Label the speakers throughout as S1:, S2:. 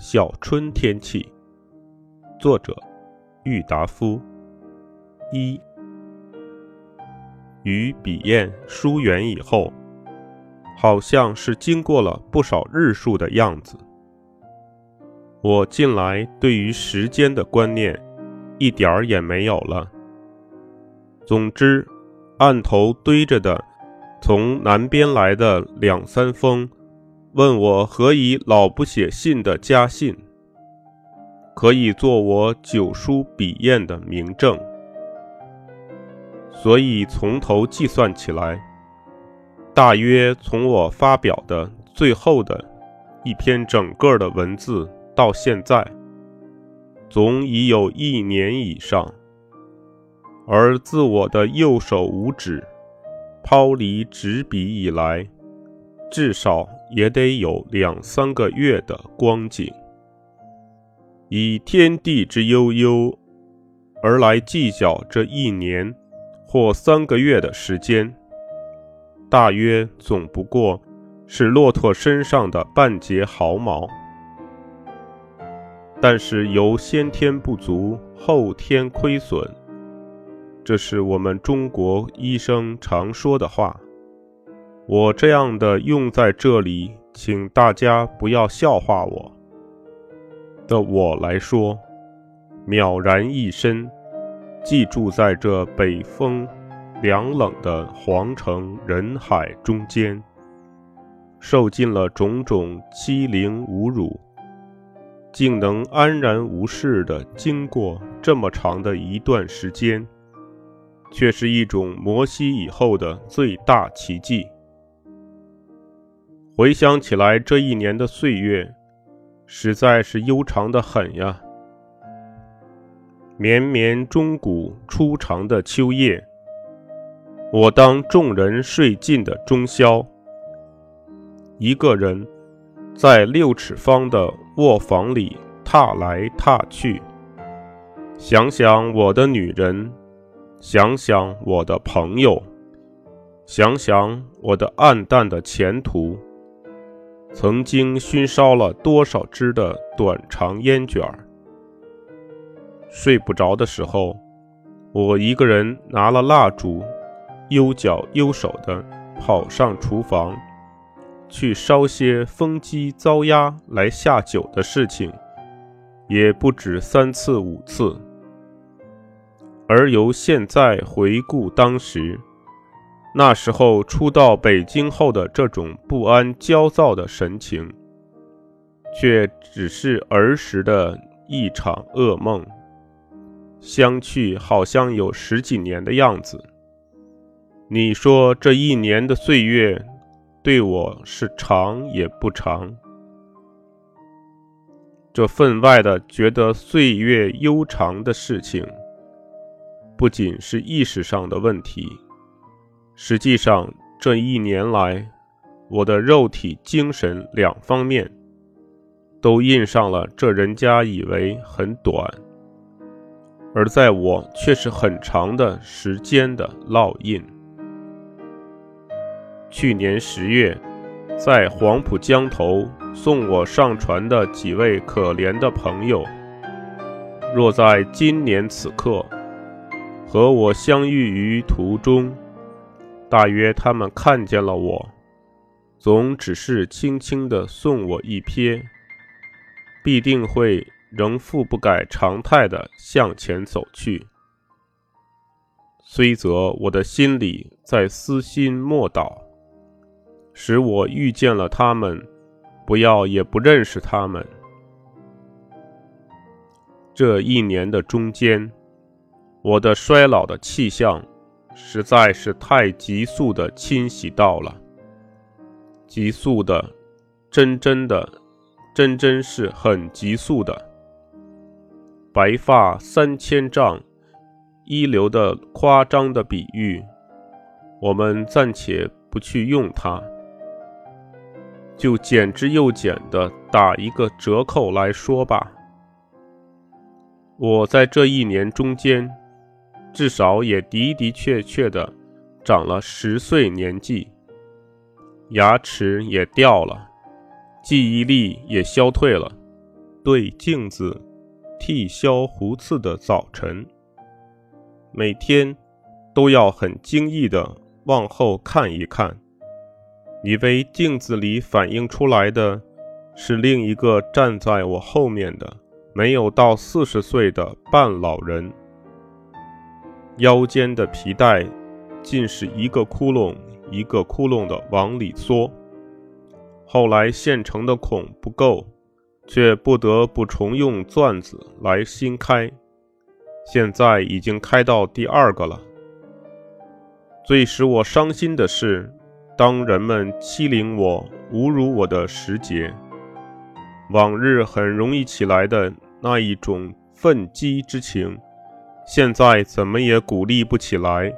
S1: 小春天气，作者郁达夫。一与笔砚疏远以后，好像是经过了不少日数的样子。我近来对于时间的观念一点儿也没有了。总之，案头堆着的从南边来的两三封。问我何以老不写信的家信，可以做我九书笔砚的明证。所以从头计算起来，大约从我发表的最后的一篇整个的文字到现在，总已有一年以上。而自我的右手五指抛离纸笔以来，至少。也得有两三个月的光景，以天地之悠悠而来计较这一年或三个月的时间，大约总不过是骆驼身上的半截毫毛。但是由先天不足，后天亏损，这是我们中国医生常说的话。我这样的用在这里，请大家不要笑话我。的我来说，渺然一身，寄住在这北风凉冷的皇城人海中间，受尽了种种欺凌侮辱，竟能安然无事的经过这么长的一段时间，却是一种摩西以后的最大奇迹。回想起来，这一年的岁月，实在是悠长的很呀。绵绵钟鼓初长的秋夜，我当众人睡尽的中宵，一个人在六尺方的卧房里踏来踏去，想想我的女人，想想我的朋友，想想我的暗淡的前途。曾经熏烧了多少支的短长烟卷儿？睡不着的时候，我一个人拿了蜡烛，悠脚悠手的跑上厨房，去烧些风机糟鸭来下酒的事情，也不止三次五次。而由现在回顾当时。那时候初到北京后的这种不安、焦躁的神情，却只是儿时的一场噩梦。相去好像有十几年的样子。你说这一年的岁月，对我是长也不长。这分外的觉得岁月悠长的事情，不仅是意识上的问题。实际上，这一年来，我的肉体、精神两方面都印上了这人家以为很短，而在我却是很长的时间的烙印。去年十月，在黄浦江头送我上船的几位可怜的朋友，若在今年此刻和我相遇于途中，大约他们看见了我，总只是轻轻地送我一瞥，必定会仍复不改常态地向前走去。虽则我的心里在私心莫倒，使我遇见了他们，不要也不认识他们。这一年的中间，我的衰老的气象。实在是太急速的侵袭到了，急速的，真真的，真真是很急速的。白发三千丈，一流的夸张的比喻，我们暂且不去用它，就简之又简的打一个折扣来说吧。我在这一年中间。至少也的的确确的长了十岁年纪，牙齿也掉了，记忆力也消退了，对镜子剃削胡子的早晨，每天都要很惊异的往后看一看，以为镜子里反映出来的是另一个站在我后面的没有到四十岁的半老人，腰间的皮带尽是一个窟窿一个窟窿的往里缩。后来现成的孔不够，却不得不重用钻子来新开。现在已经开到第二个了。最使我伤心的是，当人们欺凌我、侮辱我的时节，往日很容易起来的那一种愤激之情，现在怎么也鼓励不起来。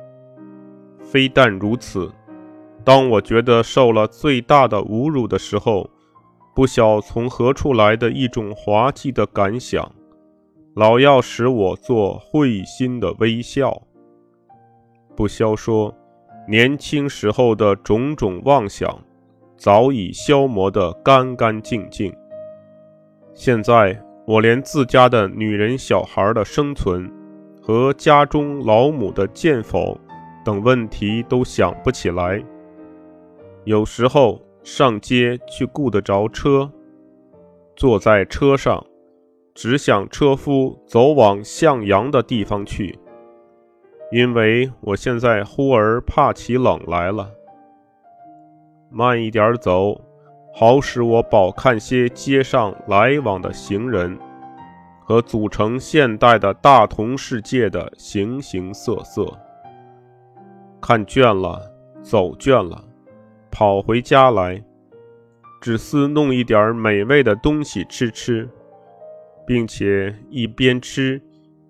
S1: 非但如此。当我觉得受了最大的侮辱的时候，不晓从何处来的一种滑稽的感想，老要使我做会心的微笑。不消说，年轻时候的种种妄想，早已消磨得干干净净。现在我连自家的女人、小孩的生存和家中老母的见否等问题都想不起来。有时候上街去顾得着车，坐在车上，只想车夫走往向阳的地方去，因为我现在忽而怕起冷来了。慢一点走，好使我饱看些街上来往的行人和组成现代的大同世界的形形色色。看倦了，走倦了。跑回家来，只思弄一点美味的东西吃吃，并且一边吃，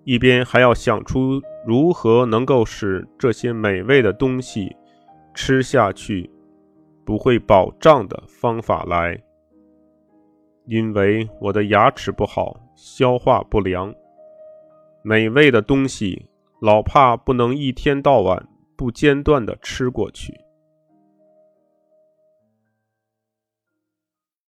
S1: 一边还要想出如何能够使这些美味的东西吃下去不会饱胀的方法来。因为我的牙齿不好，消化不良，美味的东西老怕不能一天到晚不间断地吃过去。